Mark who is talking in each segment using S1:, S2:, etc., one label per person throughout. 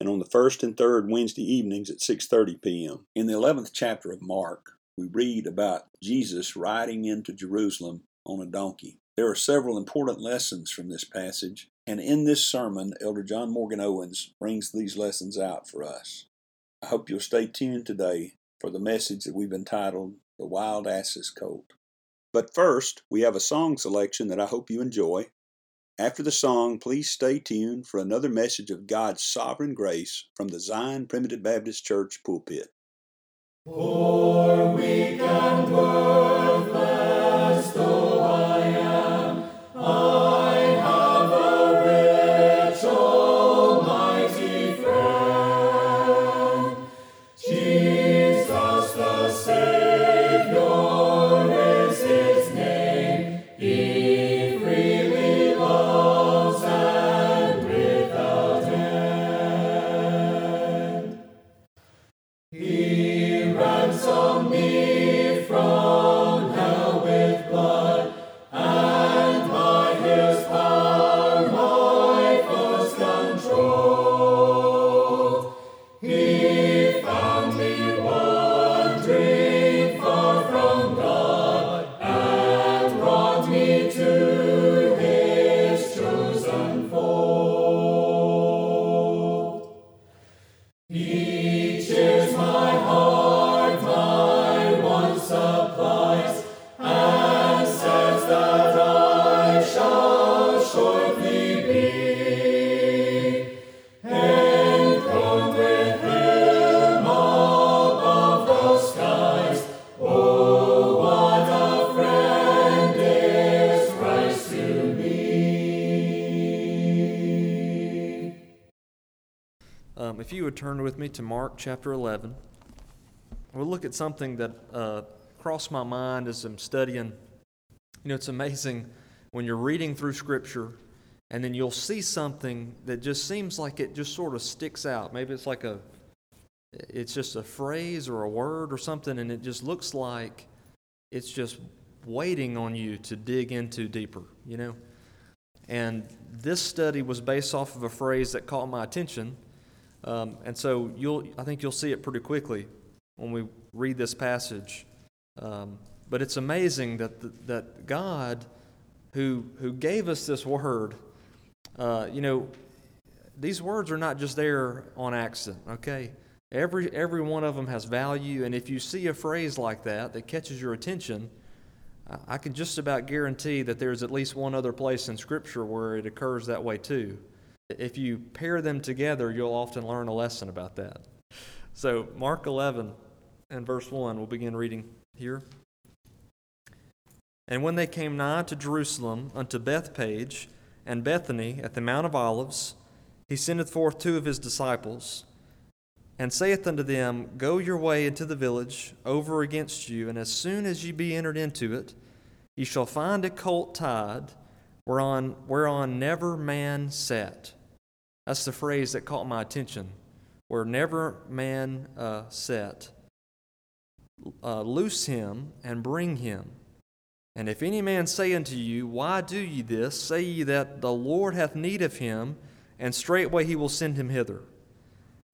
S1: and on the first and third Wednesday evenings at 6:30 p.m. In the 11th chapter of Mark, we read about Jesus riding into Jerusalem on a donkey. There are several important lessons from this passage, and in this sermon, Elder John Morgan Owens brings these lessons out for us. I hope you'll stay tuned today for the message that we've entitled The Wild Ass's Colt. But first, we have a song selection that I hope you enjoy. After the song, please stay tuned for another message of God's sovereign grace from the Zion Primitive Baptist Church pulpit.
S2: Poor, weak, and worthless
S3: if you would turn with me to Mark chapter 11, we'll look at something that uh, crossed my mind as I'm studying. You know, it's amazing when you're reading through Scripture and then you'll see something that just seems like it just sort of sticks out. Maybe it's like a, it's just a phrase or a word or something, and it just looks like it's just waiting on you to dig into deeper, you know? And this study was based off of a phrase that caught my attention. Um, and so you'll, I think you'll see it pretty quickly when we read this passage. Um, but it's amazing that, the, that God, who, who gave us this word, uh, you know, these words are not just there on accident, okay? Every, every one of them has value, and if you see a phrase like that that catches your attention, I- I can just about guarantee that there's at least one other place in Scripture where it occurs that way too. If you pair them together, you'll often learn a lesson about that. So, Mark 11 and verse 1, we'll begin reading here. And when they came nigh to Jerusalem, unto Bethphage and Bethany at the Mount of Olives, he sendeth forth two of his disciples, and saith unto them, Go your way into the village over against you, and as soon as ye be entered into it, ye shall find a colt tied, whereon, whereon never man sat. That's the phrase that caught my attention, where never man uh, sat. Uh, loose him and bring him. And if any man say unto you, Why do ye this? Say ye that the Lord hath need of him, and straightway he will send him hither.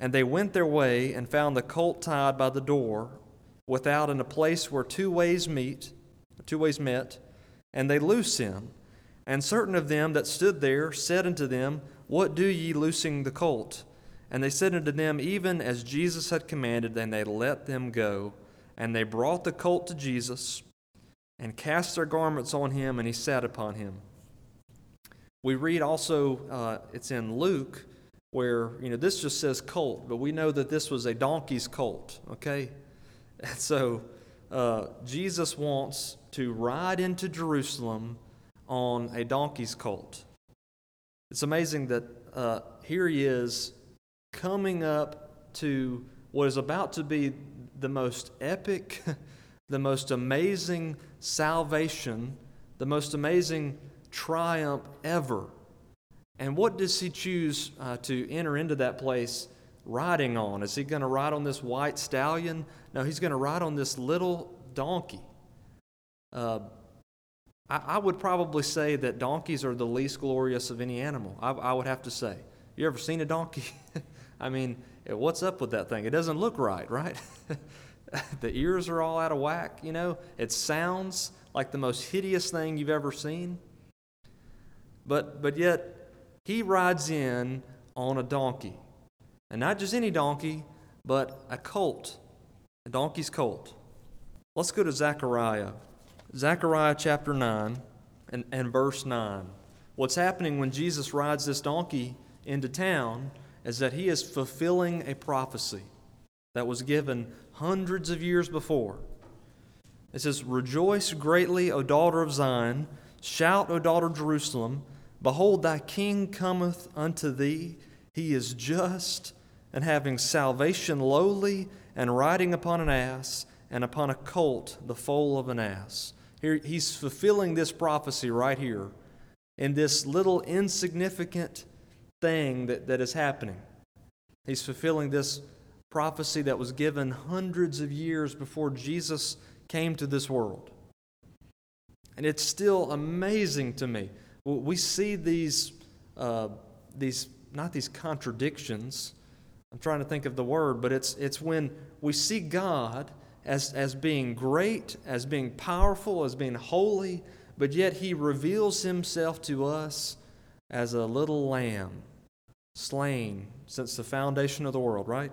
S3: And they went their way and found the colt tied by the door, without in a place where two ways meet, two ways met, and they loose him. And certain of them that stood there said unto them, What do ye loosing the colt? And they said unto them, Even as Jesus had commanded, and they let them go. And they brought the colt to Jesus, and cast their garments on him, and he sat upon him. We read also, uh, it's in Luke, where, you know, this just says colt, but we know that this was a donkey's colt, okay? And so uh, Jesus wants to ride into Jerusalem on a donkey's colt. It's amazing that uh, here he is coming up to what is about to be the most epic, the most amazing salvation, the most amazing triumph ever. And what does he choose uh, to enter into that place riding on? Is he going to ride on this white stallion? No, he's going to ride on this little donkey. Uh, I, I, would probably say that donkeys are the least glorious of any animal. I, I would have to say. You ever seen a donkey? I mean, eh, what's up with that thing? It doesn't look right, right? the ears are all out of whack, you know? It sounds like the most hideous thing you've ever seen. But, but yet, he rides in on a donkey. And not just any donkey, but a colt, a donkey's colt. Let's go to Zechariah. Zechariah chapter 9 and, and verse 9. What's happening when Jesus rides this donkey into town is that he is fulfilling a prophecy that was given hundreds of years before. It says, Rejoice greatly, O daughter of Zion. Shout, O daughter of Jerusalem. Behold, thy king cometh unto thee. He is just and having salvation lowly and riding upon an ass and upon a colt, the foal of an ass. Here, he's fulfilling this prophecy right here in this little insignificant thing that, that is happening. He's fulfilling this prophecy that was given hundreds of years before Jesus came to this world. And it's still amazing to me we see these, uh, these not these contradictions. I'm trying to think of the word, but it's, it's when we see God as, as being great, as being powerful, as being holy, but yet He reveals Himself to us as a little lamb slain since the foundation of the world, right?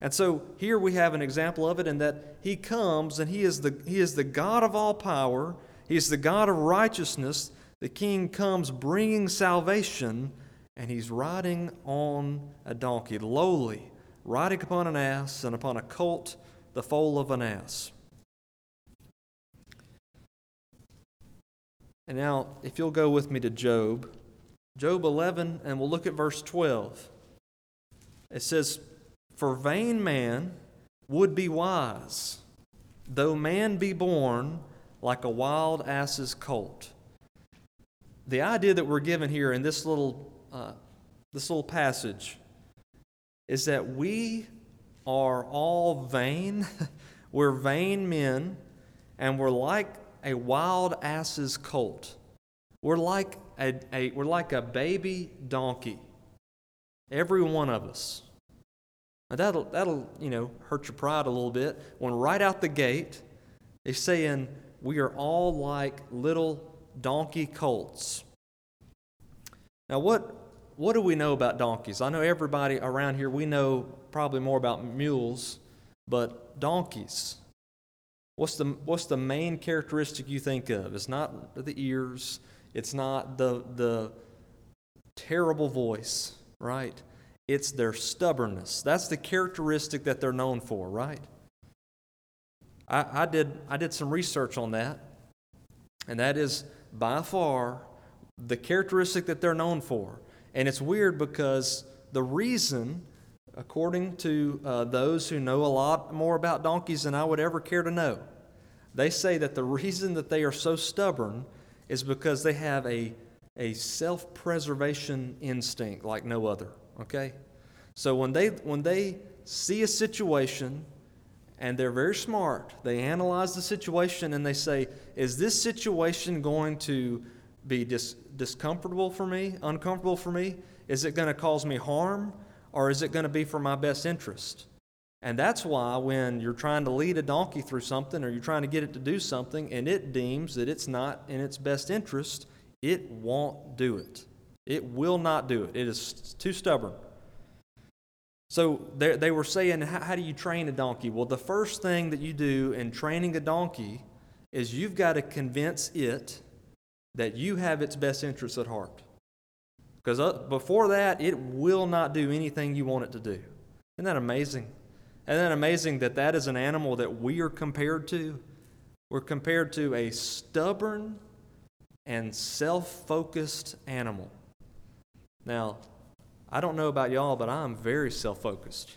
S3: And so here we have an example of it in that He comes and He is the, he is the God of all power, He is the God of righteousness the king comes bringing salvation, and he's riding on a donkey, lowly, riding upon an ass and upon a colt, the foal of an ass. And now, if you'll go with me to Job, Job 11, and we'll look at verse 12. It says, For vain man would be wise, though man be born like a wild ass's colt the idea that we're given here in this little, uh, this little passage is that we are all vain. we're vain men, and we're like a wild ass's colt. We're like a, a, we're like a baby donkey. Every one of us. Now that'll, that'll, you know, hurt your pride a little bit when right out the gate, he's saying we are all like little donkey colts. Now, what, what do we know about donkeys? I know everybody around here, we know probably more about mules, but donkeys. What's the, what's the main characteristic you think of? It's not the ears, it's not the, the terrible voice, right? It's their stubbornness. That's the characteristic that they're known for, right? I, I, did, I did some research on that, and that is by far the characteristic that they're known for. And it's weird because the reason, according to uh, those who know a lot more about donkeys than I would ever care to know, they say that the reason that they are so stubborn is because they have a, a self preservation instinct like no other. Okay? So when they, when they see a situation and they're very smart, they analyze the situation and they say, is this situation going to be dis- discomfortable for me, uncomfortable for me? Is it going to cause me harm or is it going to be for my best interest? And that's why when you're trying to lead a donkey through something or you're trying to get it to do something and it deems that it's not in its best interest, it won't do it. It will not do it. It is too stubborn. So they, they were saying, how do you train a donkey? Well, the first thing that you do in training a donkey is you've got to convince it that you have its best interests at heart. Because uh, before that, it will not do anything you want it to do. Isn't that amazing? Isn't that amazing that that is an animal that we are compared to? We're compared to a stubborn and self focused animal. Now, I don't know about y'all, but I'm very self focused.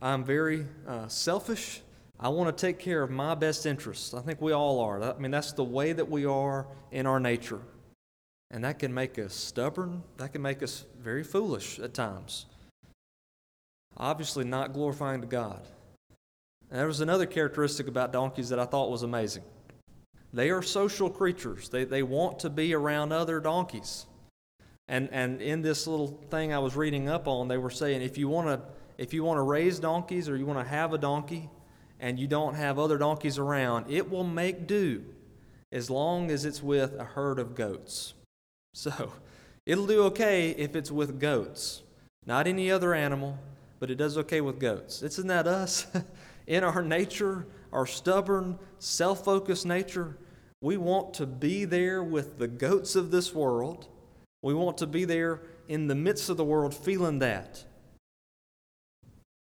S3: I'm very uh, selfish. I want to take care of my best interests. I think we all are. I mean, that's the way that we are in our nature. And that can make us stubborn. That can make us very foolish at times. Obviously, not glorifying to God. And there was another characteristic about donkeys that I thought was amazing. They are social creatures, they, they want to be around other donkeys. And, and in this little thing I was reading up on, they were saying if you want to if you want to raise donkeys or you want to have a donkey and you don't have other donkeys around, it will make do as long as it's with a herd of goats. So it'll do okay if it's with goats, not any other animal, but it does okay with goats. Isn't that us? In our nature, our stubborn, self focused nature, we want to be there with the goats of this world. We want to be there in the midst of the world feeling that.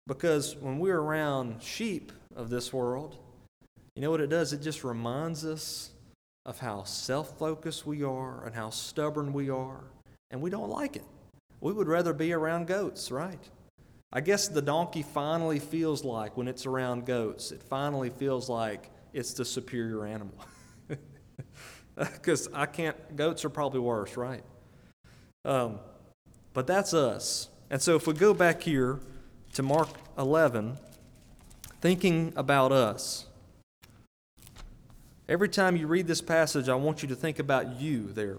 S3: Because when we're around sheep of this world, you know what it does? It just reminds us of how self focused we are and how stubborn we are, and we don't like it. We would rather be around goats, right? I guess the donkey finally feels like when it's around goats, it finally feels like it's the superior animal. Because I can't, goats are probably worse, right? Um, but that's us. And so if we go back here to Mark 11, thinking about us, Every time you read this passage, I want you to think about you there.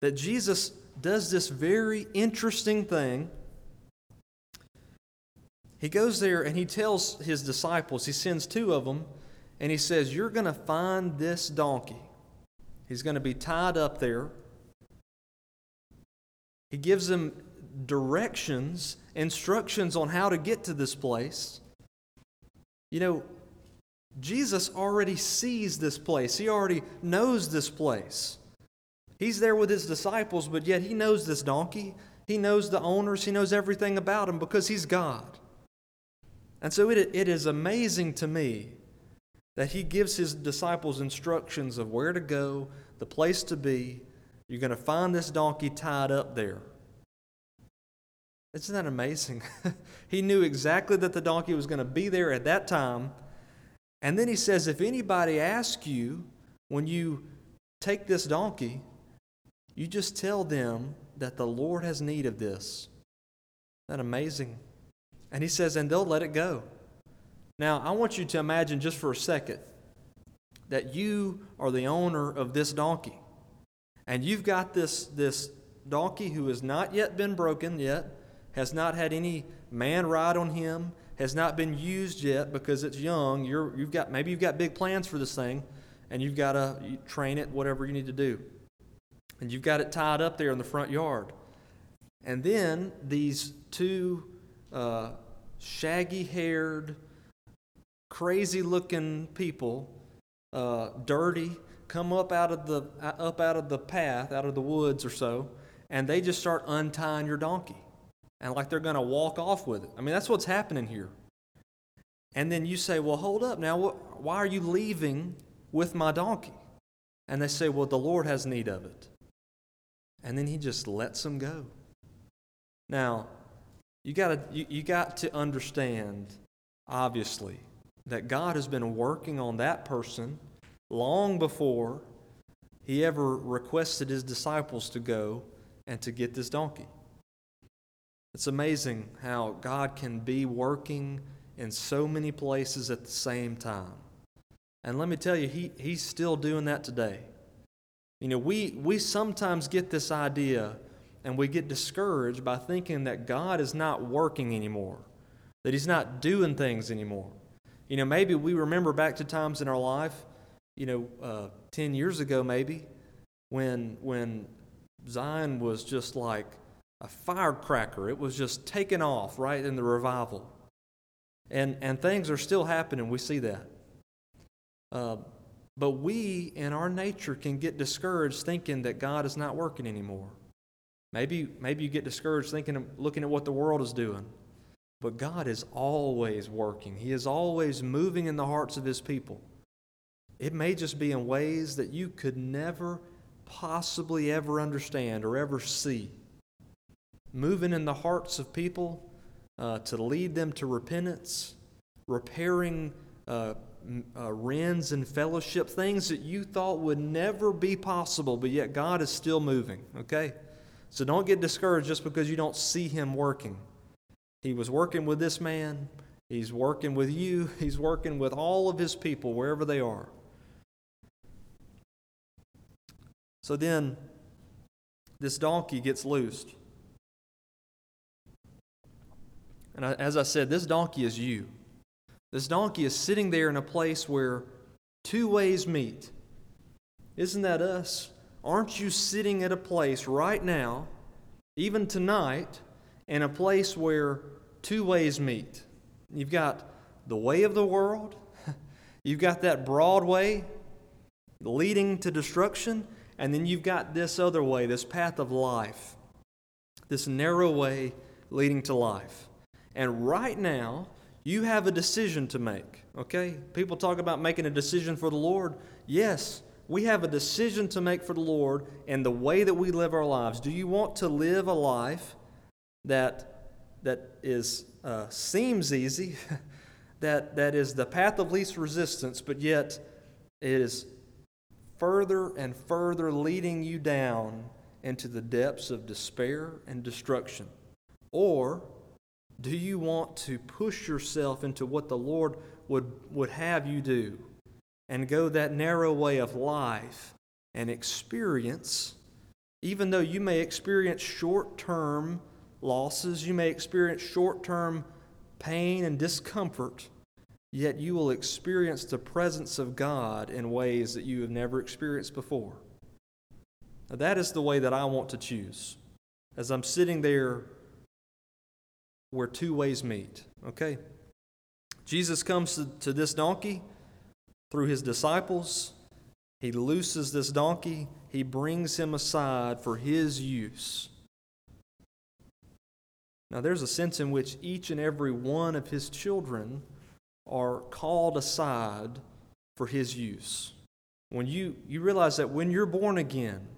S3: That Jesus does this very interesting thing. He goes there and he tells his disciples, he sends two of them, and he says, You're going to find this donkey. He's going to be tied up there. He gives them directions, instructions on how to get to this place. You know, Jesus already sees this place, he already knows this place. He's there with his disciples, but yet he knows this donkey. He knows the owners, he knows everything about him because he's God. And so it, it is amazing to me that he gives his disciples instructions of where to go, the place to be. You're going to find this donkey tied up there. Isn't that amazing? he knew exactly that the donkey was going to be there at that time and then he says, if anybody asks you when you take this donkey, you just tell them that the Lord has need of this. Isn't that amazing? And he says, and they'll let it go. Now, I want you to imagine just for a second that you are the owner of this donkey. And you've got this, this donkey who has not yet been broken yet, has not had any man ride on him, has not been used yet because it's young. You're, you've got, maybe you've got big plans for this thing, and you've got to train it, whatever you need to do. And you've got it tied up there in the front yard. And then these two uh, shaggy haired, crazy looking people, uh, dirty, come up out of the up out of the path, out of the woods or so, and they just start untying your donkey and like they're going to walk off with it. I mean, that's what's happening here. And then you say, Well, hold up now. What, why are you leaving with my donkey? And they say, Well, the Lord has need of it. And then he just lets them go. Now, you, gotta, you, you got to understand, obviously, that God has been working on that person long before he ever requested his disciples to go and to get this donkey. It's amazing how God can be working in so many places at the same time. And let me tell you, he, He's still doing that today. You know, we, we sometimes get this idea and we get discouraged by thinking that God is not working anymore, that He's not doing things anymore. You know, maybe we remember back to times in our life, you know, uh, 10 years ago maybe, when, when Zion was just like a firecracker. It was just taken off right in the revival. And, and things are still happening. We see that. Uh, But we, in our nature, can get discouraged thinking that God is not working anymore. Maybe, maybe you get discouraged thinking, looking at what the world is doing. But God is always working, He is always moving in the hearts of His people. It may just be in ways that you could never possibly ever understand or ever see. Moving in the hearts of people uh, to lead them to repentance, repairing uh, uh, and fellowship, things that you thought would never be possible, but yet God is still moving, okay? So don't get discouraged just because you don't see Him working. He was working with this man, He's working with you, He's working with all of His people, wherever they are. So then, this donkey gets loosed. And as I said, this donkey is you. This donkey is sitting there in a place where two ways meet. Isn't that us? Aren't you sitting at a place right now, even tonight, in a place where two ways meet? You've got the way of the world, you've got that broad way leading to destruction, and then you've got this other way, this path of life, this narrow way leading to life. And right now, you have a decision to make, okay? People talk about making a decision for the Lord. Yes, we have a decision to make for the Lord and the way that we live our lives. Do you want to live a life that, that is, uh, seems easy, that, that is the path of least resistance, but yet is further and further leading you down into the depths of despair and destruction? Or do you want to push yourself into what the Lord would, would have you do and go that narrow way of life and experience, even though you may experience short term losses, you may experience short term pain and discomfort, yet you will experience the presence of God in ways that you have never experienced before. Now, that is the way that I want to choose. As I'm sitting there where two ways meet. Okay? Jesus comes to, to this donkey through his disciples. He looses this donkey, he brings him aside for his use. Now, there's a sense in which each and every one of his children are called aside for his use. When you, you realize that when you're born again,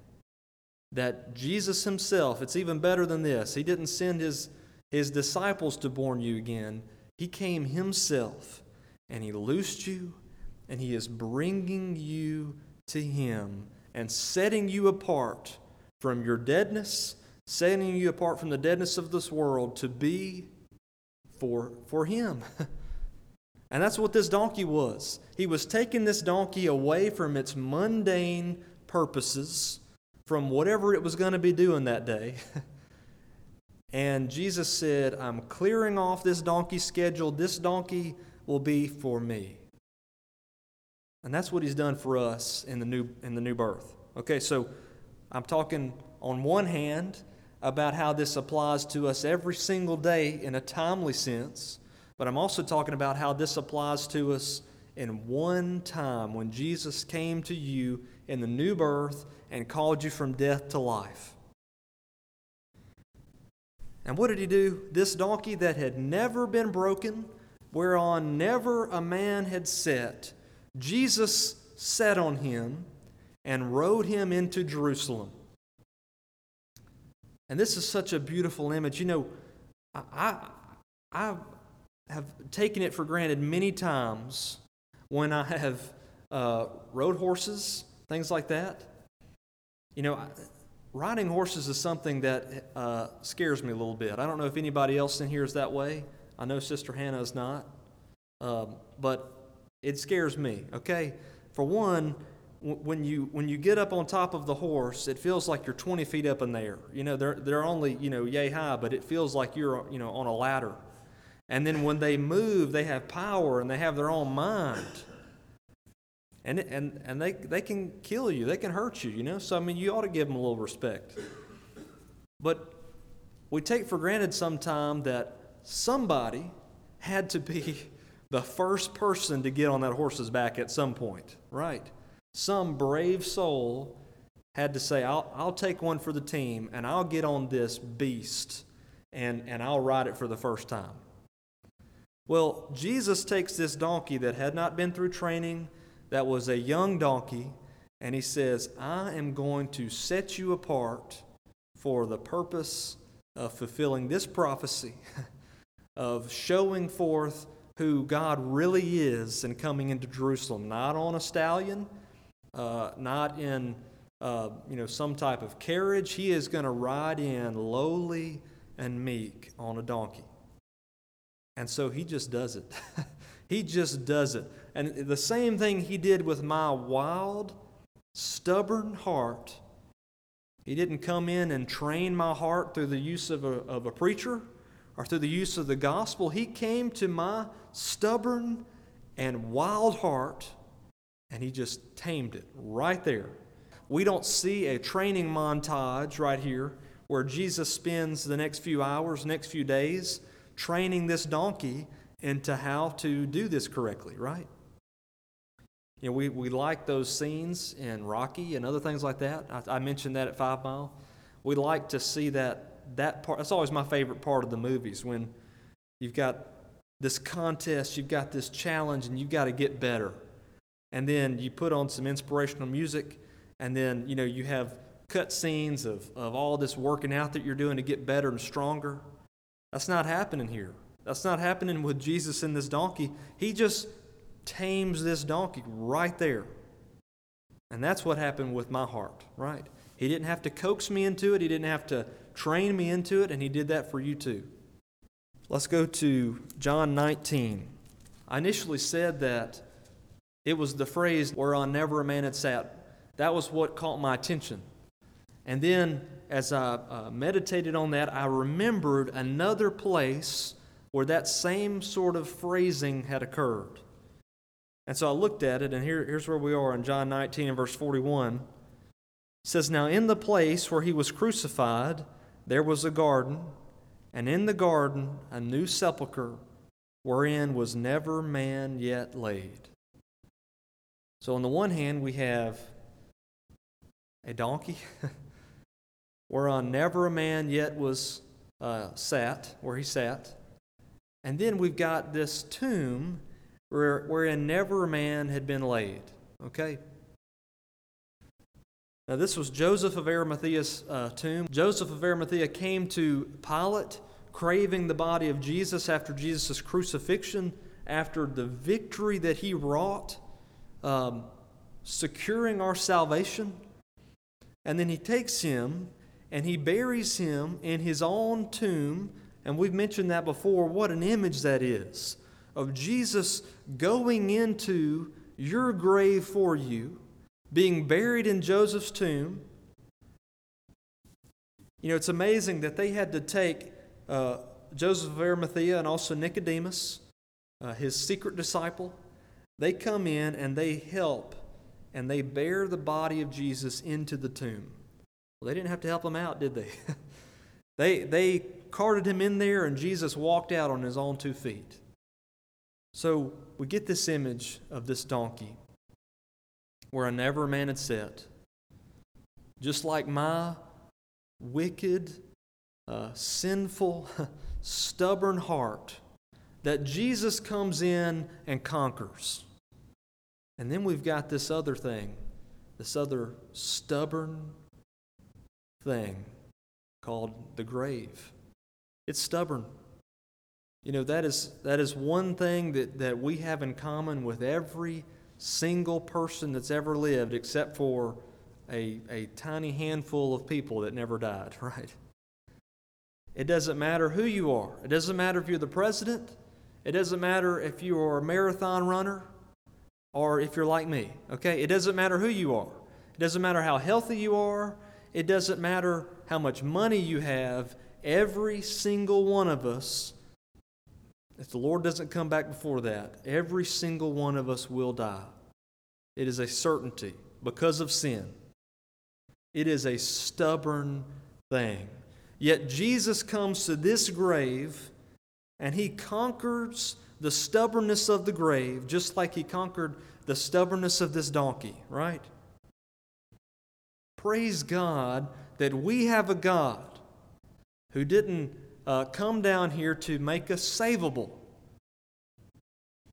S3: that Jesus himself, it's even better than this. He didn't send his his disciples to born you again. He came himself and he loosed you and he is bringing you to him and setting you apart from your deadness, setting you apart from the deadness of this world to be for, for him. and that's what this donkey was. He was taking this donkey away from its mundane purposes, from whatever it was going to be doing that day. And Jesus said, I'm clearing off this donkey schedule. This donkey will be for me. And that's what he's done for us in the new, in the new birth. Okay, so I'm talking on one hand about how this applies to us every single day in a timely sense, but I'm also talking about how this applies to us in one time when Jesus came to you in the new birth and called you from death to life. And what did he do? This donkey that had never been broken, whereon never a man had sat, Jesus sat on him and rode him into Jerusalem. And this is such a beautiful image. You know, I, I, have taken it for granted many times when I have uh, rode horses, things like that. You know, riding horses is something that uh, scares me a little bit. I don't know if anybody else in here is that way. I know Sister Hannah is not. Um, but it scares me, okay? For one, when you when you get up on top of the horse, it feels like you're 20 feet up in the air. You know, they're they're only you know yay high, but it feels like you're you know on a ladder. And then when they move, they have power and they have their own mind and and and they they can kill you, they can hurt you, you know. So I mean, you ought to give them a little respect. But we take for granted sometime that somebody had to be the first person to get on that horse's back at some point, right? Some brave soul had to say, I'll, I'll take one for the team and I'll get on this beast and, and I'll ride it for the first time. Well, Jesus takes this donkey that had not been through training, that was a young donkey, and he says, I am going to set you apart for the purpose of fulfilling this prophecy, of showing forth who God really is and coming into Jerusalem, not on a stallion, uh, not in uh, you know some type of carriage. He is going to ride in lowly and meek on a donkey. And so he just does it. he just does it. And the same thing he did with my wild, stubborn heart. He didn't come in and train my heart through the use of a, of a preacher or through the use of the gospel. He came to my stubborn and wild heart and he just tamed it right there. We don't see a training montage right here where Jesus spends the next few hours, next few days training this donkey into how to do this correctly, right? You know, we, we like those scenes in Rocky and other things like that. I, I mentioned that at Five Mile. We like to see that that part. That's always my favorite part of the movies when you've got this contest, you've got this challenge, and you've got to get better. And then you put on some inspirational music, and then you know you have cut scenes of, of all this working out that you're doing to get better and stronger. That's not happening here. That's not happening with Jesus and this donkey. He just tames this donkey right there. And that's what happened with my heart, right? He didn't have to coax me into it, He didn't have to train me into it, and He did that for you too. Let's go to John 19. I initially said that it was the phrase whereon never a man had sat. That was what caught my attention. And then as I uh, meditated on that, I remembered another place where that same sort of phrasing had occurred. And so I looked at it, and here, here's where we are in John 19 and verse 41. It says, Now in the place where he was crucified, there was a garden, and in the garden a new sepulchre, wherein was never man yet laid. So, on the one hand, we have a donkey. whereon never a man yet was uh, sat, where he sat. And then we've got this tomb wherein never a man had been laid. Okay? Now, this was Joseph of Arimathea's uh, tomb. Joseph of Arimathea came to Pilate craving the body of Jesus after Jesus' crucifixion, after the victory that he wrought, um, securing our salvation. And then he takes him and he buries him in his own tomb. And we've mentioned that before. What an image that is of Jesus going into your grave for you, being buried in Joseph's tomb. You know, it's amazing that they had to take uh, Joseph of Arimathea and also Nicodemus, uh, his secret disciple. They come in and they help and they bear the body of Jesus into the tomb. Well, they didn't have to help him out, did they? they, they carted him in there, and Jesus walked out on his own two feet. So we get this image of this donkey where a never man had sat. Just like my wicked, uh, sinful, stubborn heart, that Jesus comes in and conquers. And then we've got this other thing, this other stubborn, thing called the grave. It's stubborn. You know, that is, that is one thing that, that we have in common with every single person that's ever lived, except for a, a tiny handful of people that never died, right? It doesn't matter who you are. It doesn't matter if you're the president. It doesn't matter if you are a marathon runner or if you're like me, okay? It doesn't matter who you are. It doesn't matter how healthy you are. It doesn't matter how much money you have, every single one of us, if the Lord doesn't come back before that, every single one of us will die. It is a certainty because of sin. It is a stubborn thing. Yet Jesus comes to this grave and he conquers the stubbornness of the grave, just like he conquered the stubbornness of this donkey, right? Praise God that we have a God who didn't uh, come down here to make us savable.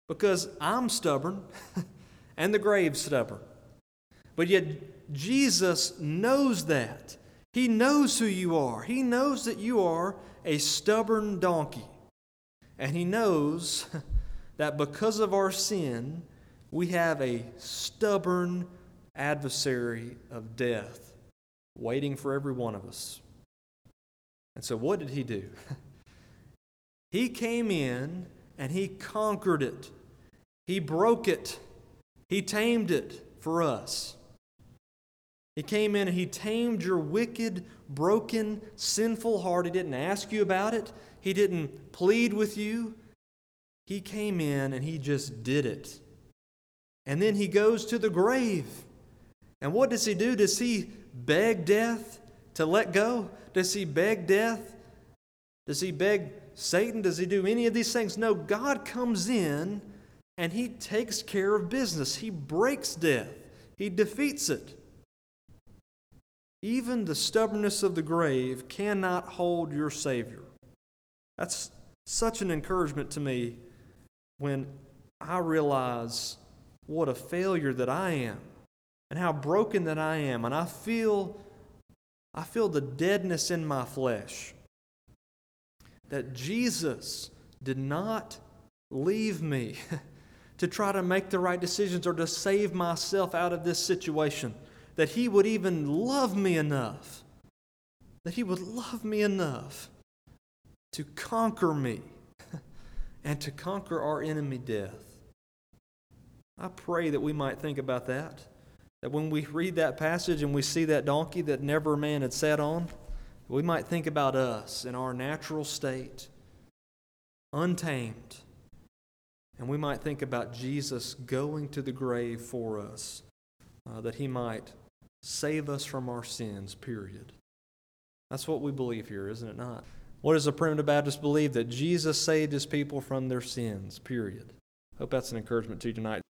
S3: Because I'm stubborn and the grave's stubborn. But yet, Jesus knows that. He knows who you are. He knows that you are a stubborn donkey. And He knows that because of our sin, we have a stubborn adversary of death waiting for every one of us. And so, what did He do? he came in and He conquered it, He broke it, He tamed it for us. He came in and he tamed your wicked, broken, sinful heart. He didn't ask you about it, he didn't plead with you. He came in and he just did it. And then he goes to the grave. And what does he do? Does he beg death to let go? Does he beg death? Does he beg Satan? Does he do any of these things? No, God comes in and he takes care of business. He breaks death, he defeats it. Even the stubbornness of the grave cannot hold your Savior. That's such an encouragement to me when I realize what a failure that I am and how broken that I am and I feel I feel the deadness in my flesh that Jesus did not leave me to try to make the right decisions or to save myself out of this situation that He would even love me enough, that He would love me enough to conquer me and to conquer our enemy death. I pray that we might think about that. That when we read that passage and we see that donkey that never a man had sat on, we might think about us in our natural state, untamed. And we might think about Jesus going to the grave for us, uh, that he might save us from our sins, period. That's what we believe here, isn't it not? What does the primitive Baptist believe? That Jesus saved his people from their sins, period. Hope that's an encouragement to you tonight.